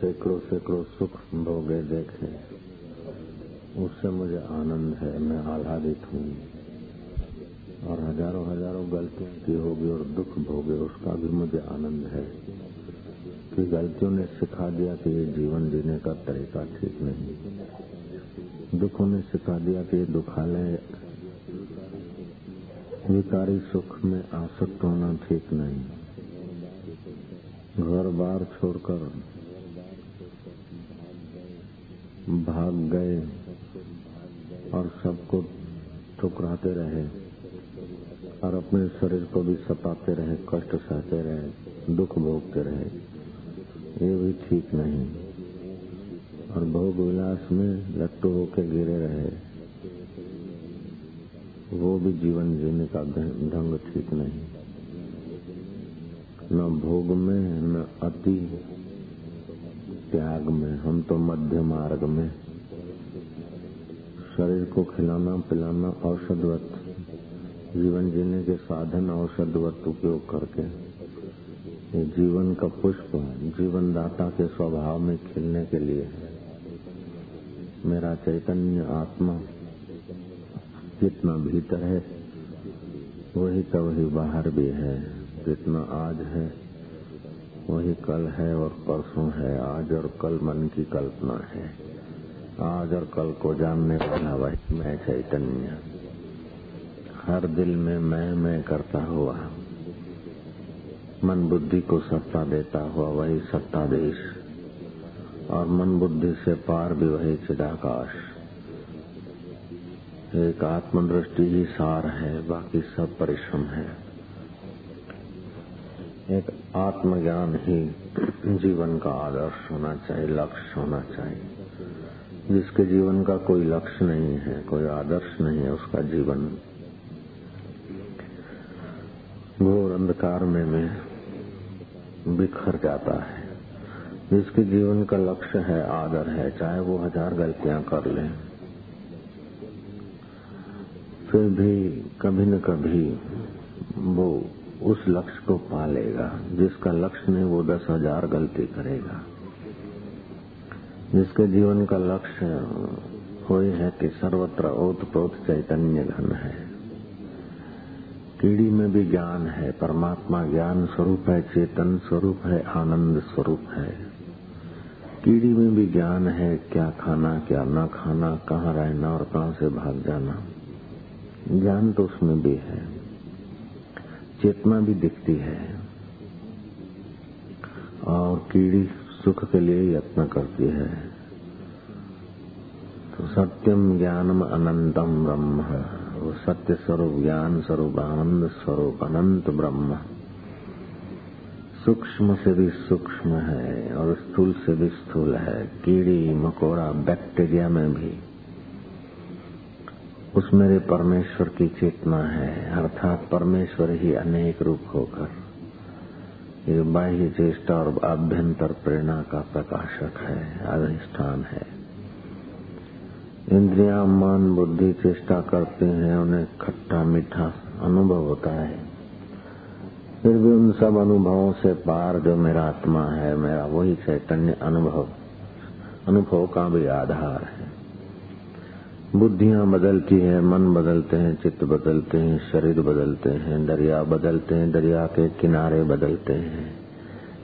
सैकड़ों सैकड़ों सुख भोगे देखे। उससे मुझे आनंद है, मैं आह्लादित हूँ। और हज़ारों हज़ारों गलतियाँ की होगी और दुख भोगे, उसका भी मुझे आनंद है। कि गलतियों ने सिखा दिया कि ये जीवन जीने का तरीका ठीक नहीं। दुखों ने सिखा दिया कि ये दुखालय, विकारी सुख में आसक्त होना ठीक नहीं। घर बार छोड़कर भाग गए और सबको ठुकराते रहे और अपने शरीर को भी सताते रहे, कष्ट सहते रहे, दुख भोगते रहे। ये भी ठीक नहीं। और भोग विलास में लट्टू होके गिरे रहे। वो भी जीवन जीने का ढंग ठीक नहीं। न भोग में, न अति त्याग में, हम तो मध्य मार्ग में। शरीर को खिलाना, पिलाना औषधवत, जीवन जीने के साधन औषधवत उपयोग करके। जीवन का पुष्प जीवन दाता के स्वभाव में खिलने के लिए मेरा चैतन्य आत्मा जितना भीतर है, वही तो वही बाहर भी है। जितना आज है, वही कल है और परसों है। आज और कल मन की कल्पना है। आज और कल को जानने वाला वही मैं, चैतन्य। हर दिल में मैं मैं करता हुआ, मन बुद्धि को सत्ता देता हुआ वही सत्ताधीश और मन बुद्धि से पार भी वही चिदाकाश। एक आत्मदृष्टि ही सार है, बाकी सब परिश्रम है। एक आत्मज्ञान ही जीवन का आदर्श होना चाहिए, लक्ष्य होना चाहिए। जिसके जीवन का कोई लक्ष्य नहीं है, कोई आदर्श नहीं है, उसका जीवन घोर अंधकार में में बिखर जाता है। जिसके जीवन का लक्ष्य है, आदर है, चाहे वो हज़ार गलतियाँ कर ले, फिर भी कभी न कभी वो उस लक्ष्य को पा लेगा, जिसका लक्ष्य नहीं, वो दस हज़ार गलती करेगा। जिसके जीवन का लक्ष्य वही है कि सर्वत्र ओत प्रोत चैतन्य घन है। कीड़ी में भी ज्ञान है, परमात्मा ज्ञान स्वरूप है, चेतन स्वरूप है, आनंद स्वरूप है। कीड़ी में भी ज्ञान है, क्या खाना, क्या न खाना, कहाँ रहना और कहाँ से भाग जाना। ज्ञान तो उसमें भी है। चेतना भी दिखती है और कीड़ी सुख के लिए यत्न करती है। तो सत्यम ज्ञानम अनंतम ब्रह्म, वो सत्य स्वरूप, ज्ञान स्वरूप, आनंद स्वरूप, अनंत ब्रह्म। सूक्ष्म से भी सूक्ष्म है और स्थूल से भी स्थूल है। कीड़ी, मकोड़ा, बैक्टीरिया में भी। उस मेरे परमेश्वर की चेतना है, अर्थात परमेश्वर ही अनेक रूप होकर ये बाह्य चेष्टा और आभ्यंतर प्रेरणा का प्रकाशक है, अधिष्ठान है। इंद्रिया, मन, बुद्धि चेष्टा करते हैं, उन्हें खट्टा मीठा अनुभव होता है। फिर भी उन सब अनुभवों से पार जो मेरा आत्मा है, मेरा वही चैतन्य अनुभव अनुभव का भी आधार है। बुद्धियाँ बदलती है, मन बदलते हैं, चित्त बदलते हैं, शरीर बदलते हैं, दरिया बदलते हैं, दरिया के किनारे बदलते हैं।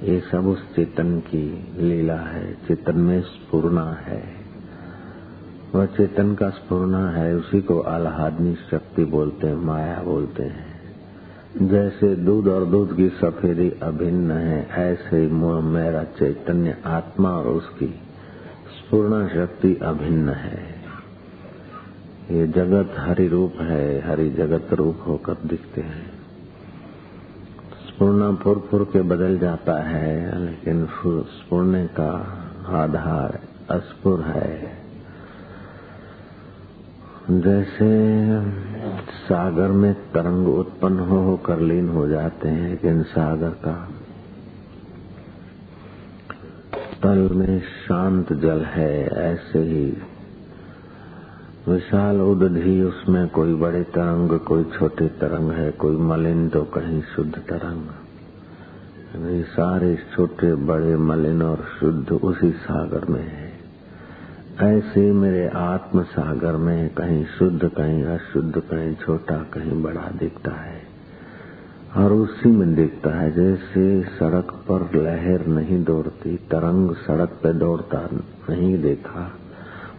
ये सब उस चेतन की लीला है, चेतन में स्पूर्णा है। वह चेतन का स्पूर्णा है, उसी को आह्लादनी शक्ति बोलते हैं, माया बोलते हैं। जैसे दूध और दूध की सफेदी अभिन्न है, ऐसे मेरा चैतन्य आत्मा और उसकी स्पूर्ण शक्ति अभिन्न है। ये जगत हरि रूप है, हरि जगत रूप होकर दिखते हैं। स्पूर्ण फुर फुर के बदल जाता है, लेकिन स्पूर्ण का आधार अस्पुर है। जैसे सागर में तरंग उत्पन्न हो होकर लीन हो जाते हैं, लेकिन सागर का तल में शांत जल है, ऐसे ही विशाल उदधि, उसमें कोई बड़े तरंग, कोई छोटे तरंग है, कोई मलिन तो कहीं शुद्ध तरंग। सारे छोटे, बड़े, मलिन और शुद्ध उसी सागर में है। ऐसे मेरे आत्म सागर में कहीं शुद्ध, कहीं अशुद्ध, कहीं छोटा, कहीं बड़ा दिखता है। और उसी में दिखता है, जैसे सड़क पर लहर नहीं दौड़ती, तरंग सड़क पे दौड़ता नहीं देखा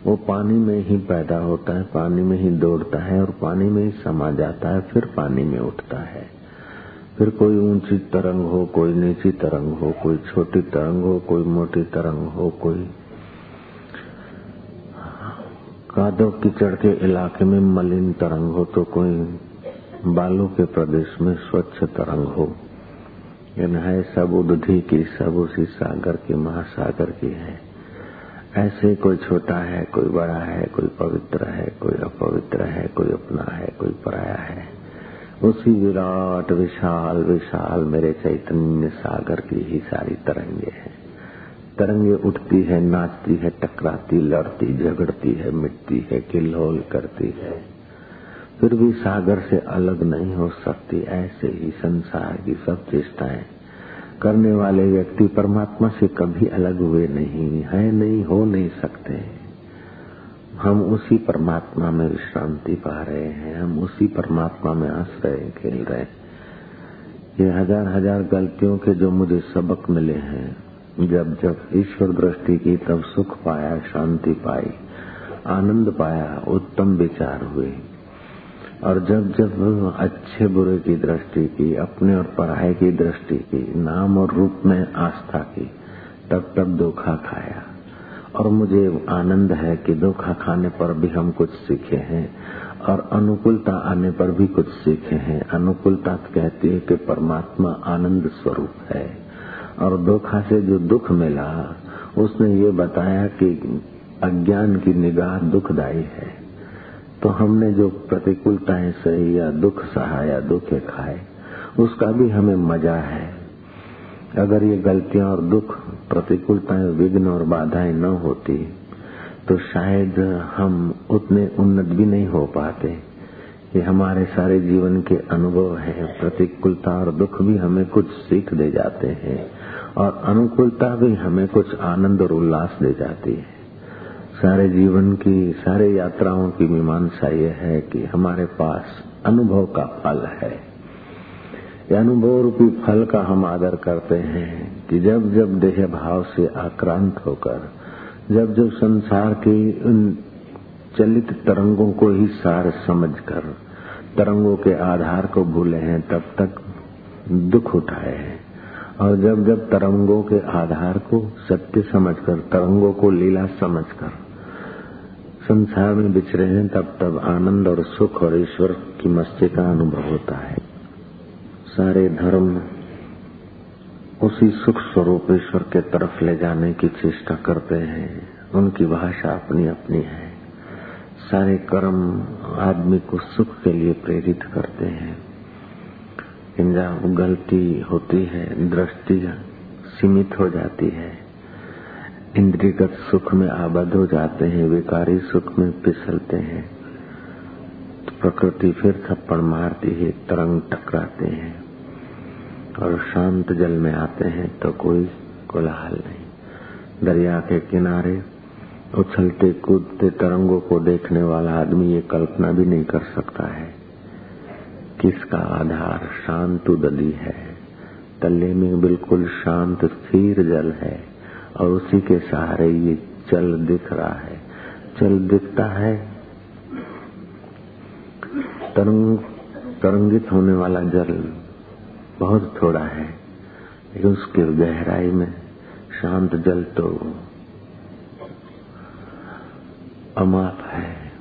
वो पानी में ही पैदा होता है, पानी में ही दौड़ता है और पानी में ही समा जाता है, फिर पानी में उठता है। फिर कोई ऊँची तरंग हो, कोई नीची तरंग हो, कोई छोटी तरंग हो, कोई मोटी तरंग हो, कोई कादव कीचड़ के इलाके में मलिन तरंग हो तो कोई बालू के प्रदेश में स्वच्छ तरंग हो। यह है, सब उदधि की सब उसी सागर की महासागर की है। ऐसे कोई छोटा है, कोई बड़ा है, कोई पवित्र है, कोई अपवित्र है, कोई अपना है, कोई पराया है। उसी विराट, विशाल विशाल मेरे चैतन्य सागर की ही सारी तरंगे हैं। तरंगे उठती है, नाचती है, टकराती, लड़ती, झगड़ती है, मिटती है किल्लोल करती है। फिर भी सागर से अलग नहीं हो सकती, ऐसे ही संसार की सब चेष्टाएँ। करने वाले व्यक्ति परमात्मा से कभी अलग हुए नहीं है, नहीं हो नहीं सकते। हम उसी परमात्मा में विश्रांति पा रहे हैं, हम उसी परमात्मा में हंस रहे खेल रहे ये हज़ार हज़ार गलतियों के जो मुझे सबक मिले हैं, जब जब ईश्वर दृष्टि की तब सुख पाया, शांति पाई, आनंद पाया, उत्तम विचार हुए। और जब जब अच्छे बुरे की दृष्टि की, अपने और पढ़ाई की दृष्टि की, नाम और रूप में आस्था की, तब तब धोखा खाया। और मुझे आनंद है कि धोखा खाने पर भी हम कुछ सीखे हैं, और अनुकूलता आने पर भी कुछ सीखे हैं। अनुकूलता कहती है कि परमात्मा आनंद स्वरूप है। और धोखा से जो दुख मिला, उसने ये बताया कि अज्ञान की निगाह दुखदायी है। तो हमने जो प्रतिकूलताएँ सही या दुख सहा या दुख खाए, उसका भी हमें मज़ा है। अगर ये गलतियाँ और दुख प्रतिकूलताएँ विघ्न और बाधाएँ न होती तो शायद हम उतने उन्नत भी नहीं हो पाते। ये हमारे सारे जीवन के अनुभव हैं, प्रतिकूलता और दुख भी हमें कुछ सीख दे जाते हैं, और अनुकूलता भी हमें कुछ आनंद और उल्लास दे जाती है। सारे जीवन की, सारे यात्राओं की मीमांसा यह है कि हमारे पास अनुभव का फल है। अनुभव रूपी फल का हम आदर करते हैं कि जब जब देह भाव से आक्रांत होकर, जब जब संसार के उन चलित तरंगों को ही सार समझकर, तरंगों के आधार को भूले हैं, तब तक दुख उठाए हैं। और जब जब तरंगों के आधार को सत्य समझकर, तरंगों को लीला समझकर संसार में बिछरे हैं, तब तब आनंद और सुख और ईश्वर की मस्ती का अनुभव होता है। सारे धर्म उसी सुख स्वरूप ईश्वर के तरफ़ ले जाने की चेष्टा करते हैं। उनकी भाषा अपनी अपनी है। सारे कर्म आदमी को सुख के लिए प्रेरित करते हैं। गलती होती है, दृष्टि सीमित हो जाती है। इंद्रियगत सुख में आबद्ध हो जाते हैं, विकारी सुख में फिसलते हैं। तो प्रकृति फिर थप्पड़ मारती है, तरंग टकराते हैं और शांत जल में आते हैं तो कोई कोलाहल नहीं। दरिया के किनारे उछलते कूदते तरंगों को देखने वाला आदमी ये कल्पना भी नहीं कर सकता है किसका आधार शांत दली है। तले में बिल्कुल शांत स्थिर जल है। और उसी के सहारे ये जल दिख रहा है। जल दिखता है। तरंग, तरंगित होने वाला जल बहुत थोड़ा है, लेकिन उसकी गहराई में शांत जल तो अमाप है।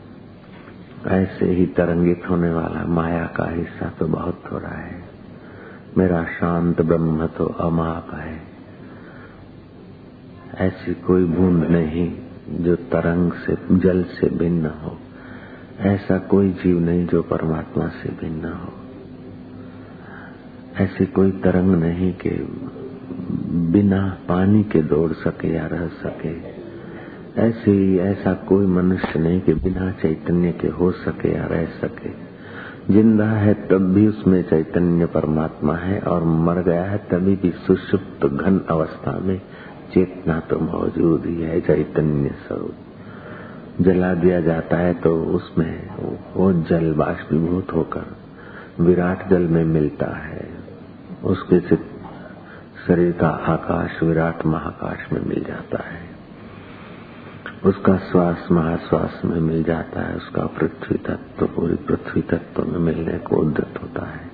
ऐसे ही तरंगित होने वाला माया का हिस्सा तो बहुत थोड़ा है। मेरा शांत ब्रह्म तो अमाप है। ऐसी कोई बूंद नहीं जो तरंग से, जल से भिन्न हो। ऐसा कोई जीव नहीं जो परमात्मा से भिन्न हो। ऐसी कोई तरंग नहीं कि बिना पानी के दौड़ सके या रह सके। ऐसे, ऐसा कोई मनुष्य नहीं कि बिना चैतन्य के हो सके या रह सके। ज़िंदा है तब भी उसमें चैतन्य परमात्मा है और मर गया है तभी भी सुषुप्त घन अवस्था में चेतना तो मौजूद ही है, चैतन्य स्वरूप। जला दिया जाता है तो उसमें वो जल बाष्पीभूत होकर विराट जल में मिलता है। उसके शरीर का आकाश विराट महाकाश में मिल जाता है। उसका श्वास महाश्वास में मिल जाता है। उसका पृथ्वी तत्व, पूरी पृथ्वी तत्व में मिलने को उद्यत होता है।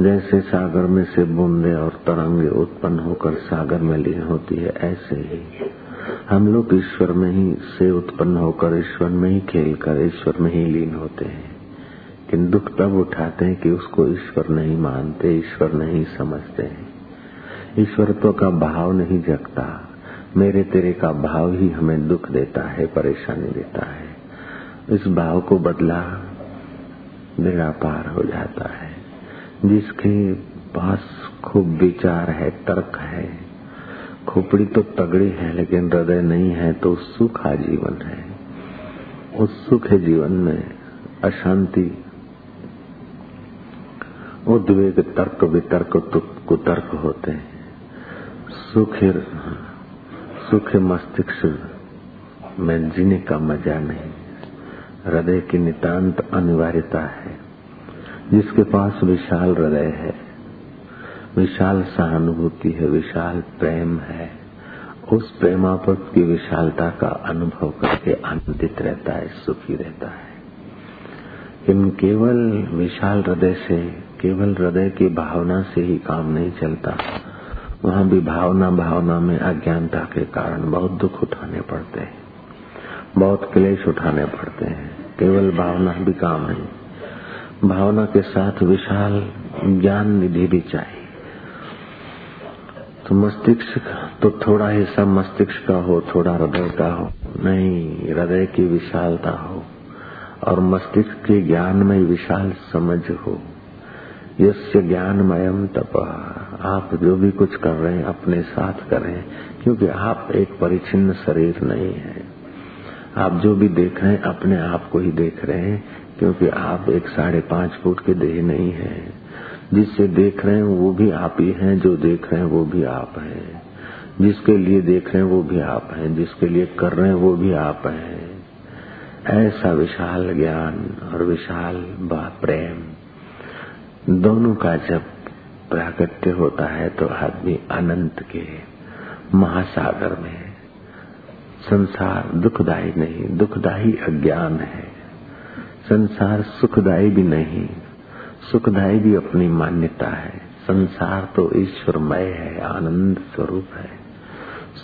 जैसे सागर में से बूंदे और तरंगे उत्पन्न होकर सागर में लीन होती है, ऐसे ही। हम लोग ईश्वर में ही से उत्पन्न होकर, ईश्वर में ही खेल कर ईश्वर में ही लीन होते हैं। लेकिन दुख तब उठाते हैं कि उसको ईश्वर नहीं मानते, ईश्वर नहीं समझते ईश्वरत्व का भाव नहीं जगता। मेरे तेरे का भाव ही हमें दुख देता है, परेशानी देता है। इस भाव को बदला बेड़ा पार हो जाता है। जिसके पास खूब विचार है, तर्क है। खोपड़ी तो तगड़ी है, लेकिन हृदय नहीं है तो सुखा जीवन है। उस सुख जीवन में अशांति, उद्वेग, तर्क, वितर्क कुतर्क होते हैं। सुख सुख मस्तिष्क में जीने का मज़ा नहीं। हृदय की नितांत अनिवार्यता है। जिसके पास विशाल हृदय है। विशाल सहानुभूति है, विशाल प्रेम है। उस प्रेमापद की विशालता का अनुभव करके आनंदित रहता है, सुखी रहता है। इन केवल विशाल हृदय से, केवल हृदय की भावना से ही काम नहीं चलता। वहाँ भी भावना भावना में अज्ञानता के कारण बहुत दुख उठाने पड़ते हैं। बहुत क्लेश उठाने पड़ते हैं। केवल भावना भी काम नहीं। भावना के साथ विशाल ज्ञान निधि भी चाहिए। तो मस्तिष्क तो थोड़ा हिस्सा मस्तिष्क का हो, थोड़ा हृदय का हो, नहीं, हृदय की विशालता हो, और मस्तिष्क के ज्ञान में विशाल समझ हो। यस्य ज्ञानमयम तप। आप जो भी कुछ कर रहे हैं, अपने साथ करें, क्योंकि आप एक परिचिन्न शरीर नहीं है। आप जो भी देख रहे हैं, अपने आप को ही देख रहे हैं। क्योंकि आप एक साढ़े पाँच फुट के देह नहीं है। जिससे देख रहे हैं वो भी आप ही हैं, जो देख रहे हैं वो भी आप हैं। जिसके लिए देख रहे हैं वो भी आप हैं, जिसके लिए कर रहे हैं वो भी आप हैं। ऐसा विशाल ज्ञान और विशाल प्रेम, दोनों का जब प्राकट्य होता है तो आदमी अनंत के महासागर में। संसार दुखदाई नहीं दुखदाई अज्ञान है। संसार सुखदायी भी नहीं सुखदायी भी अपनी मान्यता है। संसार तो ईश्वरमय है, आनंद स्वरूप है।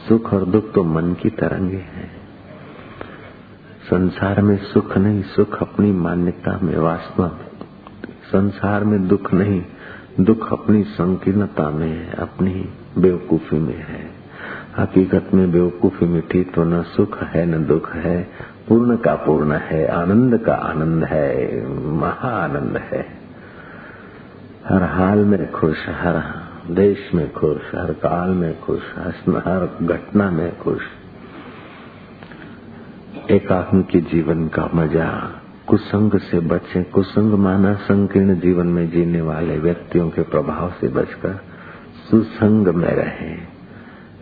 सुख और दुख तो मन की तरंगे हैं। संसार में सुख नहीं, सुख अपनी मान्यता में वास्तव में संसार में दुख नहीं, दुख अपनी संकीर्णता में है, अपनी बेवकूफ़ी में है। हकीकत में बेवकूफ़ी मिठी तो न सुख है, न दुख है पूर्ण का पूर्ण है, आनंद का आनंद है, महा आनंद है। हर हाल में खुश, हर देश में खुश, हर काल में खुश, हर घटना में खुश। एकात्म के जीवन का मज़ा, कुसंग से बचे, कुसंग माना संकीर्ण जीवन में जीने वाले व्यक्तियों के प्रभाव से बचकर सुसंग में रहे।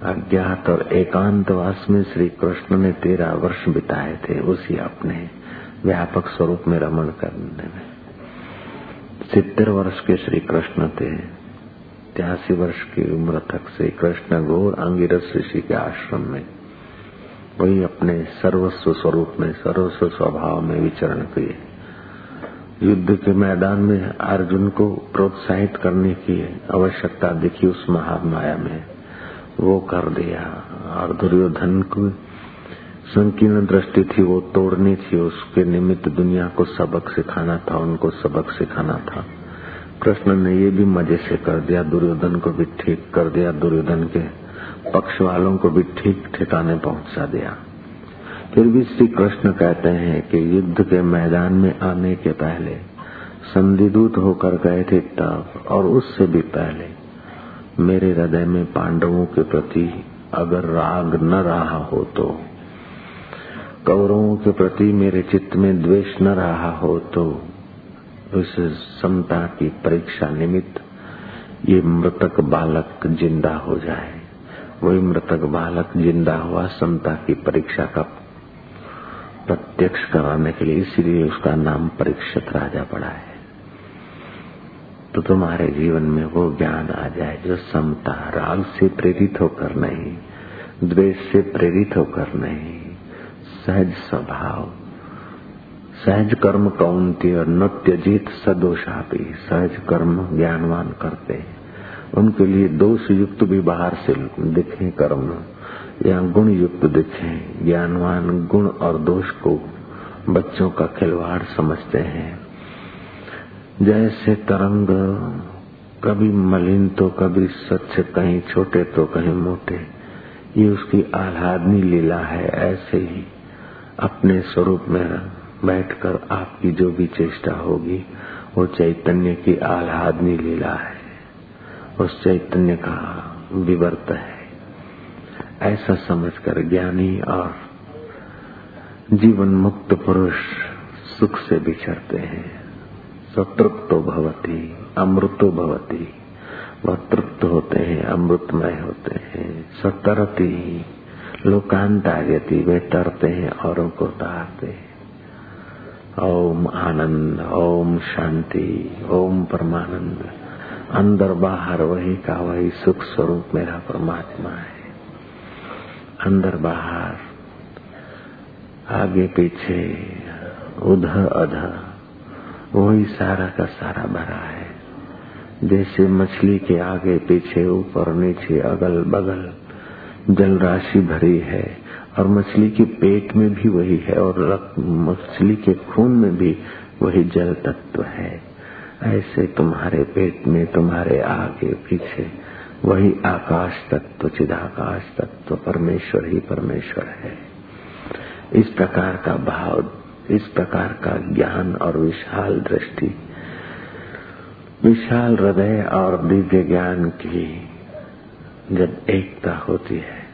अज्ञात और एकांतवास में श्री कृष्ण ने तेरह वर्ष बिताए थे, उसी अपने व्यापक स्वरूप में रमण करने में। सितर वर्ष के श्री कृष्ण थे त्यासी वर्ष की उम्र तक श्री कृष्ण घोर अंगिरस ऋषि के आश्रम में वही अपने सर्वस्व स्वरूप में, सर्वस्व स्वभाव में विचरण किए। युद्ध के मैदान में अर्जुन को प्रोत्साहित करने की आवश्यकता दिखी उस महामाया में। वो कर दिया। और दुर्योधन को संकीर्ण दृष्टि थी, वो तोड़नी थी। उसके निमित्त दुनिया को सबक सिखाना था, उनको सबक सिखाना था। कृष्ण ने ये भी मज़े से कर दिया, दुर्योधन को भी ठीक कर दिया, दुर्योधन के पक्ष वालों को भी ठीक ठिकाने पहुँचा दिया। फिर भी श्री कृष्ण कहते हैं कि युद्ध के मैदान में आने के पहले संधिदूत होकर गए थे तब, और उससे भी पहले। मेरे हृदय में पांडवों के प्रति अगर राग न रहा हो तो कौरवों के प्रति मेरे चित्त में द्वेष न रहा हो तो उस समता की परीक्षा निमित्त ये मृतक बालक ज़िंदा हो जाए। वही मृतक बालक ज़िंदा हुआ समता की परीक्षा का प्रत्यक्ष कराने के लिए, इसीलिए उसका नाम परीक्षित राजा पड़ा है। तो तुम्हारे जीवन में वो ज्ञान आ जाए जो समता, राग से प्रेरित होकर नहीं, द्वेष से प्रेरित होकर नहीं। सहज स्वभाव, सहज कर्म कौनती और नृत्य जीत सदोषापी, सहज कर्म ज्ञानवान करते हैं। उनके लिए दोष युक्त भी बाहर से दिखे कर्म, या गुण युक्त दिखे, ज्ञानवान गुण और दोष को बच्चों का खिलवाड़ समझते हैं। जैसे तरंग, कभी मलिन तो कभी स्वच्छ, कहीं छोटे तो कहीं मोटे। ये उसकी आह्लादनी लीला है, ऐसे ही अपने स्वरूप में बैठकर आपकी जो भी चेष्टा होगी, वो चैतन्य की आह्लादनी लीला है। उस चैतन्य का विवर्त है। ऐसा समझकर ज्ञानी और जीवन मुक्त पुरुष सुख से बिछड़ते हैं। सतृप्तो भवती, अमृतो भवती। वह तृप्त होते हैं, अमृतमय होते हैं। सतरती, लोकांतागति, वे तरते हैं, औरों को तारते हैं। ओम आनंद, ओम शांति, ओम परमानंद। अंदर बाहर वही का वही सुख स्वरूप मेरा परमात्मा है। अंदर बाहर, आगे पीछे, उधर अधर। वही सारा का सारा भरा है। जैसे मछली के आगे, पीछे, ऊपर, नीचे, अगल बगल जल राशि भरी है और मछली के पेट में भी वही है और मछली के खून में भी वही जल तत्व है। ऐसे तुम्हारे पेट में, तुम्हारे आगे, पीछे वही आकाश तत्व, चिदाकाश तत्व, परमेश्वर ही परमेश्वर है। इस प्रकार का भाव इस प्रकार का ज्ञान और विशाल दृष्टि, विशाल हृदय और दिव्य ज्ञान की जब एकता होती है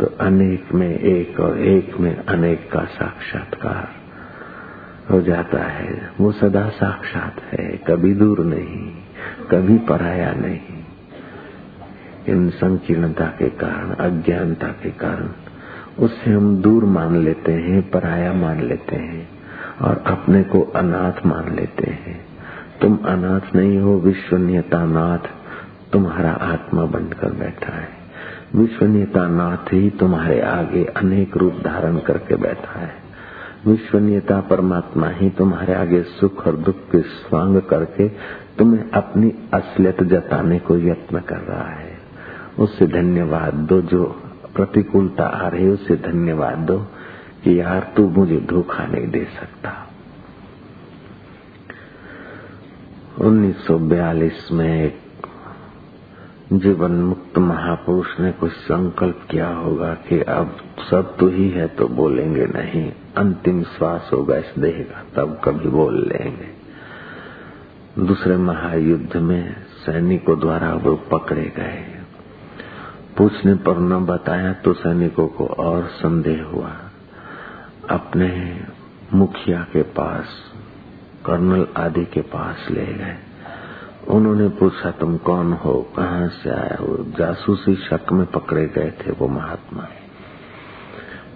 तो अनेक में एक और एक में अनेक का साक्षात्कार हो जाता है। वो सदा साक्षात है, कभी दूर नहीं, कभी पराया नहीं। इन संकीर्णता के कारण, अज्ञानता के कारण उससे हम दूर मान लेते हैं, पराया मान लेते हैं और अपने को अनाथ मान लेते हैं। तुम अनाथ नहीं हो विश्वनीयता नाथ तुम्हारा आत्मा बनकर बैठा है। विश्वनीयता नाथ ही तुम्हारे आगे अनेक रूप धारण करके बैठा है। विश्वनीयता परमात्मा ही तुम्हारे आगे सुख और दुख के स्वांग करके तुम्हें अपनी असलियत जताने को यत्न कर रहा है। उससे धन्यवाद, दो जो प्रतिकूलता आ रही उससे धन्यवाद दो कि यार तू मुझे धोखा नहीं दे सकता। 1942 में एक जीवन मुक्त महापुरुष ने कुछ संकल्प किया होगा कि अब सब तो ही है तो बोलेंगे नहीं, अंतिम श्वास होगा इस देह का, तब कभी बोल लेंगे। दूसरे महायुद्ध में सैनिकों द्वारा वो पकड़े गए। पूछने पर न बताया तो सैनिकों को और संदेह हुआ। अपने मुखिया के पास, कर्नल आदि के पास ले गए। उन्होंने पूछा, तुम कौन हो? कहाँ से आए हो? जासूसी शक में पकड़े गए थे वो महात्मा।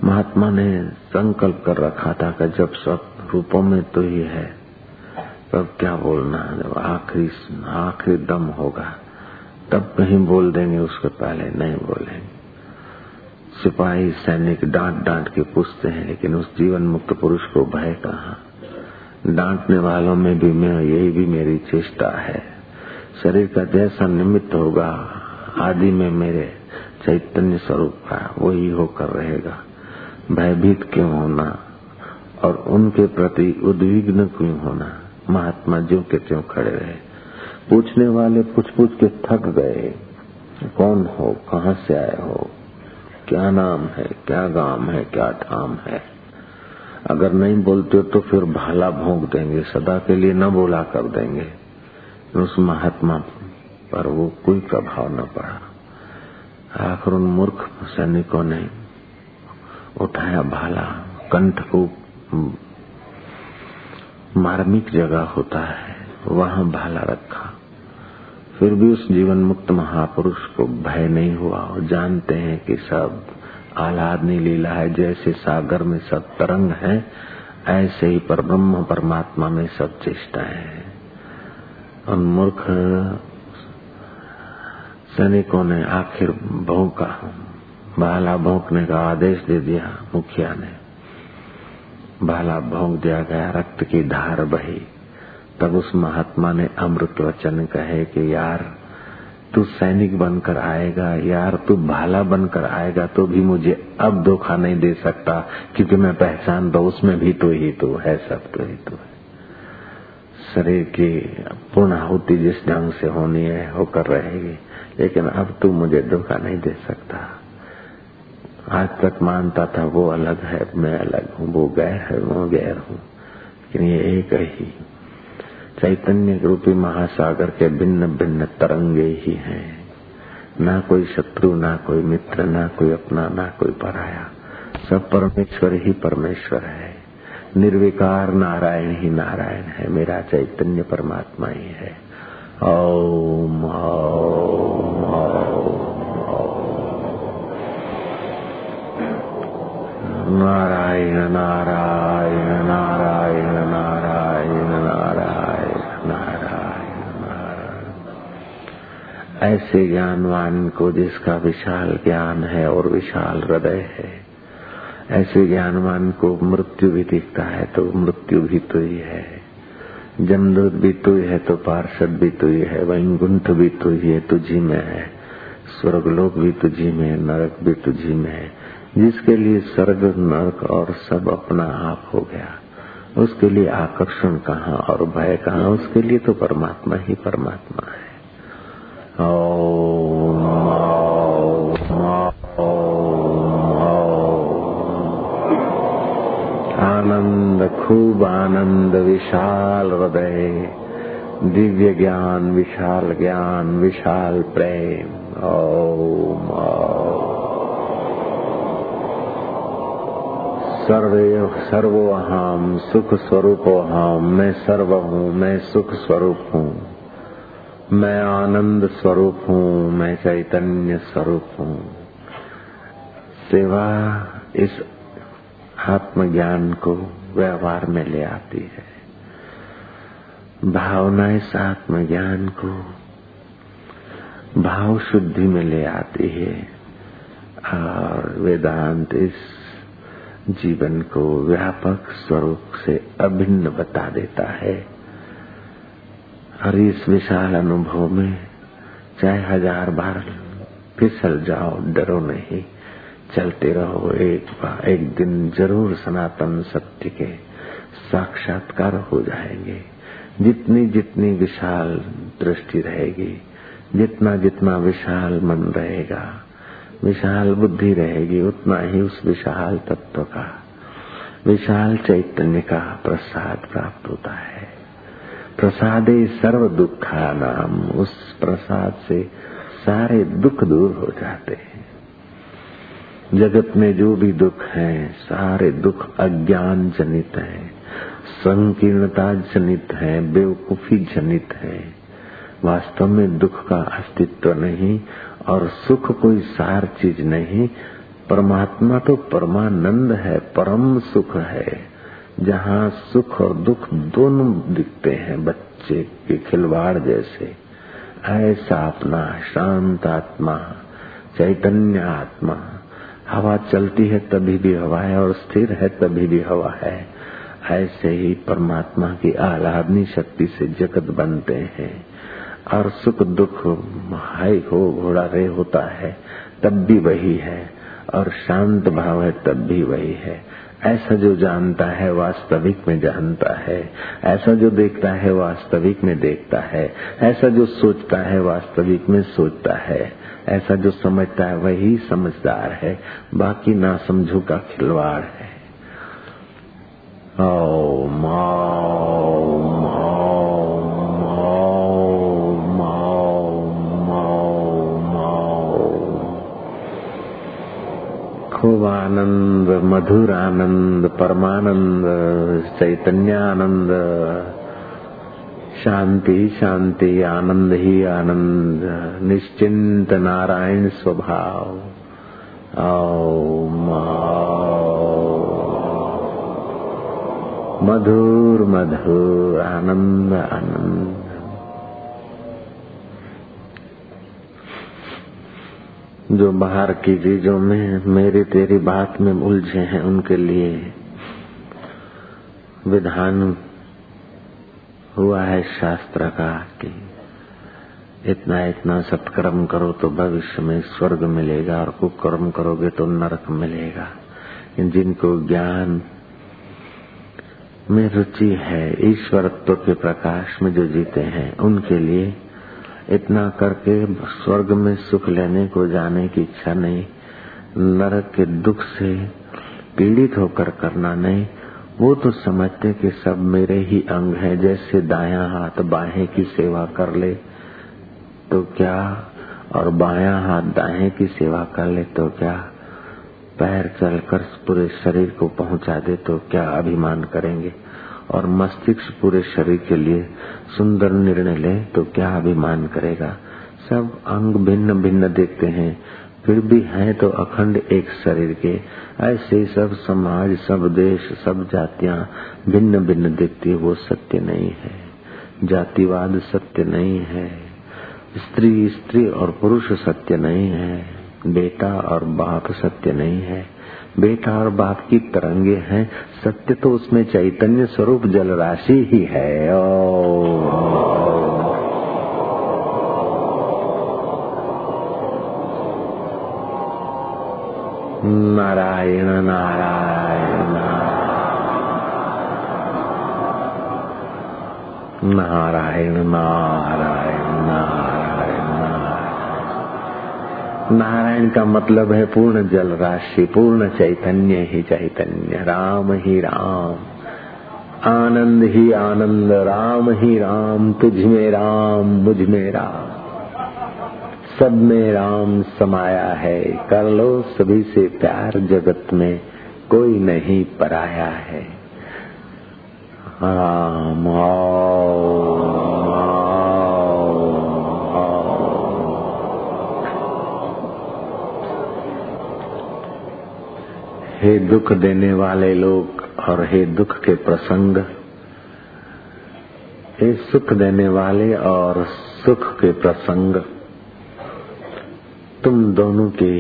महात्मा ने संकल्प कर रखा था कि जब सब रूपों में तो ही है तब क्या बोलना जब आखिरी आखिरी दम होगा। तब कहीं बोल देंगे, उसके पहले नहीं बोलेंगे। सिपाही सैनिक डांट डांट के पूछते हैं, लेकिन उस जीवन मुक्त पुरुष को भय कहा? डांटने वालों में भी मैं, यही भी मेरी चेष्टा है। शरीर का जैसा निमित्त होगा, आदि में मेरे चैतन्य स्वरूप का वही होकर रहेगा। भयभीत क्यों होना? और उनके प्रति उद्विग्न क्यों होना? महात्मा जो के त्यों खड़े रहे। पूछने वाले पूछ पूछ के थक गए। कौन हो? कहाँ से आए हो? क्या नाम है? क्या गाँव है? क्या ठाम है? अगर नहीं बोलते तो फिर भाला भोंक देंगे, सदा के लिए न बोला कर देंगे। उस महात्मा पर वो कोई प्रभाव न पड़ा। आखिर उन मूर्ख सैनिकों ने उठाया भाला। कंठ को मार्मिक जगह होता है, वहाँ भाला रखा। फिर भी उस जीवन मुक्त महापुरुष को भय नहीं हुआ और जानते हैं कि सब आह्लादनी लीला है। जैसे सागर में सब तरंग है, ऐसे ही पर ब्रह्म परमात्मा में सब चेष्टाएँ हैं। और मूर्ख सैनिकों ने आखिर भौंका। भाला भौंकने का आदेश दे दिया मुखिया ने। भाला भोंक दिया गया, रक्त की धार बही। तब उस महात्मा ने अमृत वचन कहे कि यार, तू सैनिक बनकर आएगा, यार, तू भाला बनकर आएगा तो भी मुझे अब धोखा नहीं दे सकता, क्योंकि मैं पहचान दो, उसमें भी तो ही तो है, सब तो ही तो है। शरीर की पूर्ण होती जिस ढंग से होनी है होकर रहेगी, लेकिन अब तू मुझे धोखा नहीं दे सकता। आज तक मानता था, वो अलग है, मैं अलग हूँ, वो गैर है, वो गैर हूँ, लेकिन ये एक ही चैतन्य रूपी महासागर के भिन्न भिन्न तरंगे ही हैं। ना कोई शत्रु, ना कोई मित्र, ना कोई अपना, ना कोई पराया। सब परमेश्वर ही परमेश्वर है। निर्विकार नारायण ही नारायण है। मेरा चैतन्य परमात्मा ही है। ओम ओम। नारायण नारायण नारायण नारायण नारायण नारायण ऐसे ज्ञानवान को जिसका विशाल ज्ञान है और विशाल हृदय है, ऐसे ज्ञानवान को मृत्यु भी दिखता है तो मृत्यु भी तो ही है। जमदूत भी तो ही है तो पार्षद भी तो ही है, वैकुंठ भी तो ही है तुझी में है, स्वर्गलोक भी तुझी में है, नरक भी तुझी में है। जिसके लिए स्वर्ग, नरक और सब अपना आप हो गया, उसके लिए आकर्षण कहाँ और भय कहाँ, उसके लिए तो परमात्मा ही परमात्मा है। आनंद, खूब आनंद, विशाल हृदय, दिव्य ज्ञान, विशाल ज्ञान, विशाल प्रेम। ओम सर्वे सर्वोहम सुख स्वरूप हम मैं सर्व हूँ, मैं सुख स्वरूप हूँ। मैं आनंद स्वरूप हूँ, मैं चैतन्य स्वरूप हूँ। सेवा इस आत्मज्ञान को व्यवहार में ले आती है। भावना इस आत्मज्ञान को भाव शुद्धि में ले आती है और वेदांत इस जीवन को व्यापक स्वरूप से अभिन्न बता देता है। और इस विशाल अनुभव में चाहे हज़ार बार फिसल जाओ, डरो नहीं। चलते रहो एक बार एक दिन ज़रूर सनातन सत्य के साक्षात्कार हो जाएँगे। जितनी जितनी विशाल दृष्टि रहेगी, जितना जितना विशाल मन रहेगा, विशाल बुद्धि रहेगी, उतना ही उस विशाल तत्व का, विशाल चैतन्य का प्रसाद प्राप्त होता है। प्रसादे सर्व दुखा नाम उस प्रसाद से सारे दुख दूर हो जाते हैं। जगत में जो भी दुख है, सारे दुख अज्ञान जनित है, संकीर्णता जनित है, बेवकूफ़ी जनित है। वास्तव में दुख का अस्तित्व नहीं और सुख कोई सार चीज़ नहीं। परमात्मा तो परमानंद है, परम सुख है। जहाँ सुख और दुख दोनों दिखते हैं, बच्चे के खिलवाड़ जैसे। ऐसा अपना शांत आत्मा, चैतन्य आत्मा। हवा चलती है तभी भी हवा है और स्थिर है तभी भी हवा है। ऐसे ही परमात्मा की आह्लादनी शक्ति से जगत बनते हैं। और सुख दुख हाई हो घोड़ा रे होता है, तब भी वही है। और शांत भाव है तब भी वही है। ऐसा जो जानता है वास्तविक में जानता है, ऐसा जो देखता है वास्तविक में देखता है, ऐसा जो सोचता है वास्तविक में सोचता है, ऐसा जो समझता है वही समझदार है, बाकी ना समझो का खिलवाड़ है। ओ खूब आनंद मधुर आनंद परमानंद, चैतन्यानंद, शांति शांति, आनंद ही आनंद, निश्चिंत नारायण स्वभाव। मधुर मधुर, आनंद आनंद। जो बाहर की चीज़ों में मेरी तेरी बात में उलझे हैं, उनके लिए विधान हुआ है शास्त्र का कि। इतना इतना सत्कर्म करो तो भविष्य में स्वर्ग मिलेगा और कुकर्म करोगे तो नरक मिलेगा। जिनको ज्ञान में रुचि है, ईश्वरत्व के प्रकाश में जो जीते हैं, उनके लिए इतना करके स्वर्ग में सुख लेने को जाने की इच्छा नहीं। नरक के दुख से पीड़ित होकर करना नहीं। वो तो समझते कि सब मेरे ही अंग है, जैसे दाया हाथ बाहें की सेवा कर ले तो क्या? और बाया हाथ दाएँ की सेवा कर ले तो क्या? पैर चलकर पूरे शरीर को पहुँचा दे तो क्या अभिमान करेंगे? और मस्तिष्क पूरे शरीर के लिए सुंदर निर्णय ले तो क्या अभिमान करेगा? सब अंग भिन्न भिन्न देखते हैं, फिर भी है तो अखंड एक शरीर के। ऐसे सब समाज, सब देश, सब जातियाँ भिन्न भिन्न देखती वो सत्य नहीं है। जातिवाद सत्य नहीं है। स्त्री स्त्री और पुरुष सत्य नहीं है। बेटा और बाप सत्य नहीं है। बेटा और बाप की तरंगे हैं सत्य तो उसमें चैतन्य स्वरूप जल राशि ही है। ओ, नारायण नारायण। नारायण नारायण नारायण। का मतलब है पूर्ण जल राशि, पूर्ण चैतन्य ही चैतन्य, राम ही राम। आनंद ही आनंद, राम ही राम, तुझ में राम, मुझमें राम। सब में राम समाया है, कर लो सभी से प्यार जगत में, कोई नहीं पराया है। राम हे दुख देने वाले लोग और हे दुख के प्रसंग, हे सुख देने वाले और सुख के प्रसंग, तुम दोनों के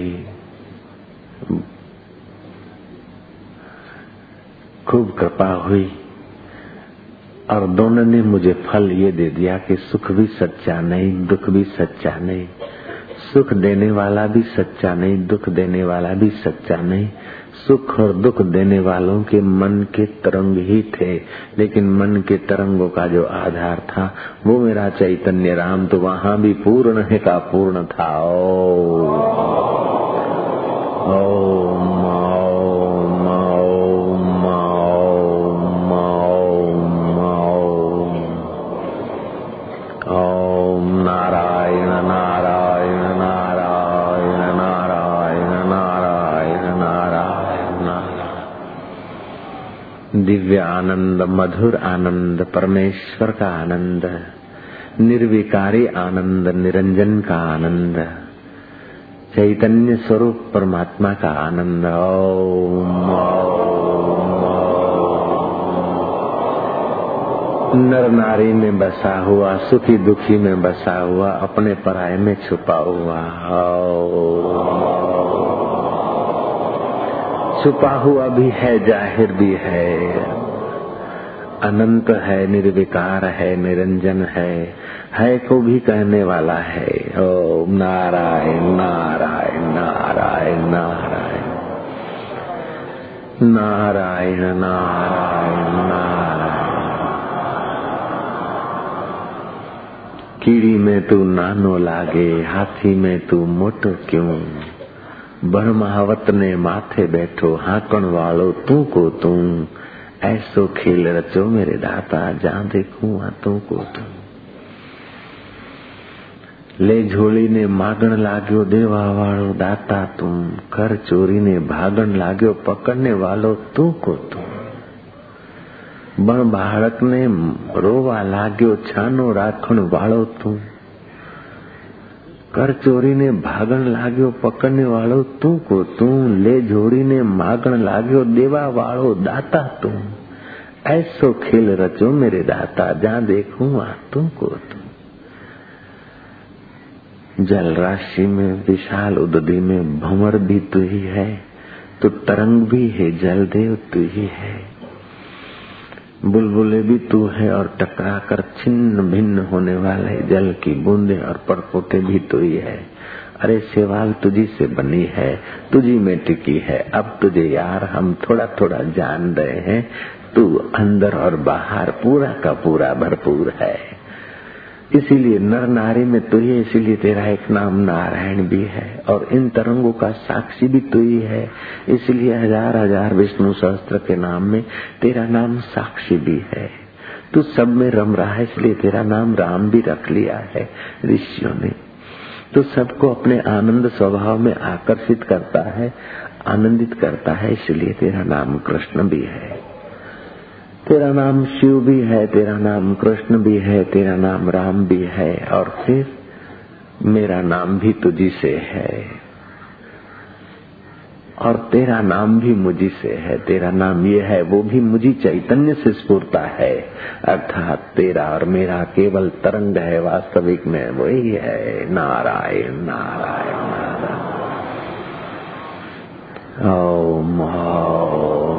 खूब कृपा हुई और दोनों ने मुझे फल ये दे दिया कि सुख भी सच्चा नहीं, दुख भी सच्चा नहीं, सुख देने वाला भी सच्चा नहीं, दुख देने वाला भी सच्चा नहीं सुख और दुख देने वालों के मन के तरंग ही थे। लेकिन मन के तरंगों का जो आधार था वो मेरा चैतन्य राम तो वहाँ भी पूर्ण है का पूर्ण था। ओ, ओ। दिव्य आनंद, मधुर आनंद, परमेश्वर का आनंद, निर्विकारी आनंद, निरंजन का आनंद, चैतन्य स्वरूप परमात्मा का आनंद। ओम। नर नारी में बसा हुआ, सुखी दुखी में बसा हुआ, अपने पराये में छुपा हुआ। छुपा हुआ भी है, ज़ाहिर भी है। अनंत है निर्विकार है निरंजन है है को भी कहने वाला है ओ नारायण नारायण नारायण नारायण नारायण नारायण नारायण कीड़ी में तू नानो लागे हाथी में तू मोटो क्यों બણ ને માથે બેઠો હાકણ વાળો તું को तू ऐसो खेल रचो मेरे दाता जहाँ देखूं वहां तू को तू લે ઝોળીને માગણ લાગ્યો દેવા વાળો દાતા તું કર ચોરીને ભાગણ લાગ્યો પકડને વાલો તું કો તું પણ બાળકને રોવા લાગ્યો છાનો રાખણ વાળો તું કર ચોરીને ભાગણ લાગ્યો પકડને વાળો તું કો તું લે જોડીને માગણ લાગ્યો देवा वालो दाता તું ऐसो खेल रचो मेरे दाता जहाँ देखूं आ तू को तू जल राशि में विशाल उदधि में भंवर भी तू ही है तो तरंग भी है जल देव तू ही है बुलबुले भी तू है और टकरा कर छिन्न भिन्न होने वाले जल की बूंदे और परपोटे भी तू ही है। अरे सेवाल तुझी से बनी है, तुझी में टिकी है। अब तुझे यार, हम थोड़ा थोड़ा जान रहे हैं। तू अंदर और बाहर पूरा का पूरा भरपूर है। इसीलिए नर नारी में तू ही इसीलिए तेरा एक नाम नारायण भी है। और इन तरंगों का साक्षी भी तू ही है। इसलिए हज़ार हज़ार विष्णु सहस्त्र के नाम में तेरा नाम साक्षी भी है। तू सब में रम रहा है, इसलिए तेरा नाम राम भी रख लिया है ऋषियों ने। तो सबको अपने आनंद स्वभाव में आकर्षित करता है, आनंदित करता है, इसलिए तेरा नाम कृष्ण भी है। तेरा नाम शिव भी है, तेरा नाम कृष्ण भी है, तेरा नाम राम भी है, और फिर मेरा नाम भी तुझी से है। और तेरा नाम भी मुझी से है, तेरा नाम ये है, वो भी मुझी चैतन्य से स्फूर्ता है। अर्थात तेरा और मेरा केवल तरंग है, वास्तविक में वही है। नारायण नारायण नारायण। ओम।